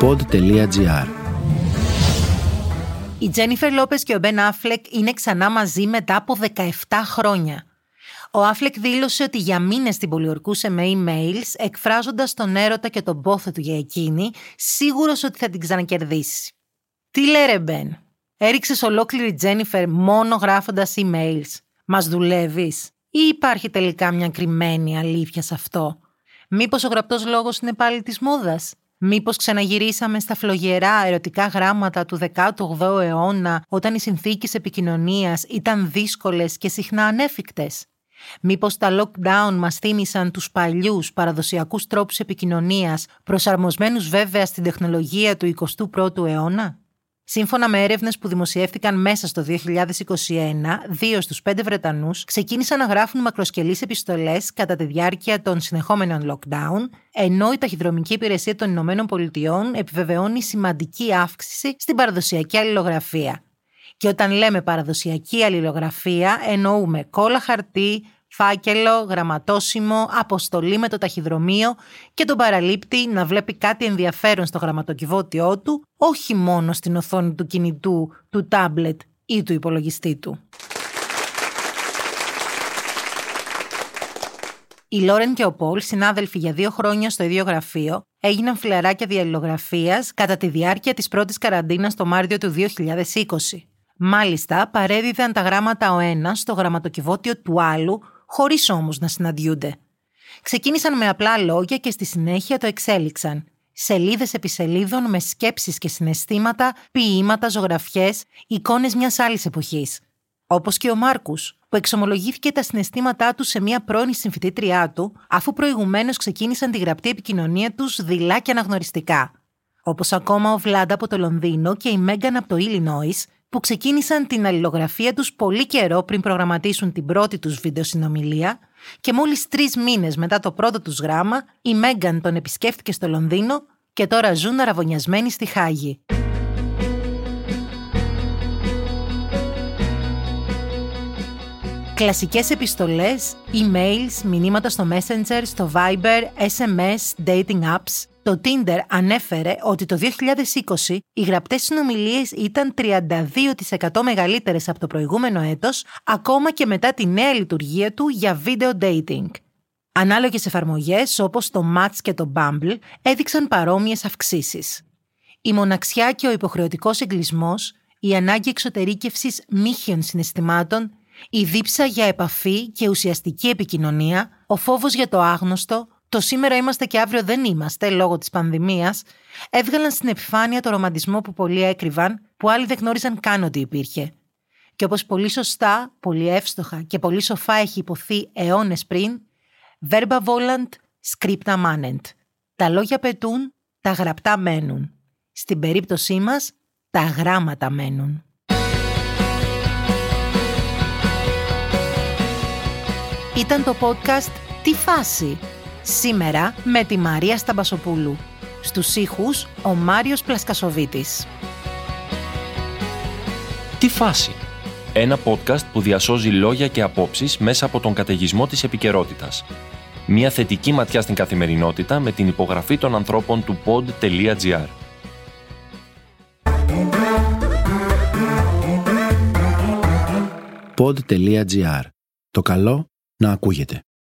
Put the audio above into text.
pod.gr Η Τζένιφερ Λόπες και ο Μπεν Άφλεκ είναι ξανά μαζί μετά από 17 χρόνια. Ο Άφλεκ δήλωσε ότι για μήνες την πολιορκούσε με emails, εκφράζοντας τον έρωτα και τον πόθο του για εκείνη, σίγουρος ότι θα την ξανακερδίσει. Τι λέει ρε Μπεν, έριξες ολόκληρη Τζένιφερ μόνο γράφοντας emails. Μας δουλεύεις ή υπάρχει τελικά μια κρυμμένη αλήθεια σε αυτό; Μήπως ο γραπτός λόγος είναι πάλι της μόδας; Μήπως ξαναγυρίσαμε στα φλογερά ερωτικά γράμματα του 18ου αιώνα όταν οι συνθήκες επικοινωνίας ήταν δύσκολες και συχνά ανέφικτες; Μήπως τα lockdown μας θύμισαν τους παλιούς παραδοσιακούς τρόπους επικοινωνίας προσαρμοσμένους βέβαια στην τεχνολογία του 21ου αιώνα; Σύμφωνα με έρευνες που δημοσιεύτηκαν μέσα στο 2021, δύο στους πέντε Βρετανούς ξεκίνησαν να γράφουν μακροσκελείς επιστολές κατά τη διάρκεια των συνεχόμενων lockdown, ενώ η ταχυδρομική υπηρεσία των Ηνωμένων Πολιτειών επιβεβαιώνει σημαντική αύξηση στην παραδοσιακή αλληλογραφία. Και όταν λέμε παραδοσιακή αλληλογραφία, εννοούμε κόλλα χαρτί, φάκελο, γραμματόσημο, αποστολή με το ταχυδρομείο και τον παραλήπτη να βλέπει κάτι ενδιαφέρον στο γραμματοκιβώτιό του, όχι μόνο στην οθόνη του κινητού, του τάμπλετ ή του υπολογιστή του. Οι Λόρεν και ο Πολ, συνάδελφοι για δύο χρόνια στο ίδιο γραφείο, έγιναν φιλαράκια διαλληλογραφίας κατά τη διάρκεια της πρώτης καραντίνας το Μάρτιο του 2020. Μάλιστα, παρέδιδαν τα γράμματα ο ένας στο γραμματοκιβώτιο του άλλου, χωρίς όμως να συναντιούνται. Ξεκίνησαν με απλά λόγια και στη συνέχεια το εξέλιξαν. Σελίδες επί σελίδων με σκέψεις και συναισθήματα, ποίηματα, ζωγραφιές, εικόνες μιας άλλης εποχής. Όπως και ο Μάρκους, που εξομολογήθηκε τα συναισθήματά του σε μια πρώην συμφιτήτριά του, αφού προηγουμένως ξεκίνησαν τη γραπτή επικοινωνία τους δειλά και αναγνωριστικά. Όπως ακόμα ο Βλάντα από το Λονδίνο και η Μέγκαν από το Illinois, που ξεκίνησαν την αλληλογραφία τους πολύ καιρό πριν προγραμματίσουν την πρώτη τους βίντεο συνομιλία και μόλις τρεις μήνες μετά το πρώτο τους γράμμα, η Μέγκαν τον επισκέφτηκε στο Λονδίνο και τώρα ζουν αραβωνιασμένοι στη Χάγη. Κλασικές επιστολές, emails, μηνύματα στο Messenger, στο Viber, SMS, dating apps, το Tinder ανέφερε ότι το 2020 οι γραπτές συνομιλίες ήταν 32% μεγαλύτερες από το προηγούμενο έτος, ακόμα και μετά τη νέα λειτουργία του για video dating. Ανάλογες εφαρμογές όπως το Match και το Bumble έδειξαν παρόμοιες αυξήσεις. Η μοναξιά και ο υποχρεωτικός εγκλισμός, η ανάγκη εξωτερήκευσης μύχιων συναισθημάτων, η δίψα για επαφή και ουσιαστική επικοινωνία, ο φόβος για το άγνωστο, το σήμερα είμαστε και αύριο δεν είμαστε λόγω της πανδημίας, έβγαλαν στην επιφάνεια το ρομαντισμό που πολλοί έκρυβαν, που άλλοι δεν γνώριζαν καν ότι υπήρχε. Και όπως πολύ σωστά, πολύ εύστοχα και πολύ σοφά έχει υποθεί αιώνες πριν, verba volant, scripta manent. Τα λόγια πετούν, τα γραπτά μένουν. Στην περίπτωσή μας, τα γράμματα μένουν. Ήταν το podcast «Τι φάση» Σήμερα με τη Μαρία Σταμπασοπούλου. Στους ήχους ο Μάριος Πλασκασοβίτης. Τι φάση! Ένα podcast που διασώζει λόγια και απόψεις μέσα από τον καταιγισμό της επικαιρότητας. Μια θετική ματιά στην καθημερινότητα με την υπογραφή των ανθρώπων του pod.gr. pod.gr. Το καλό να ακούγεται.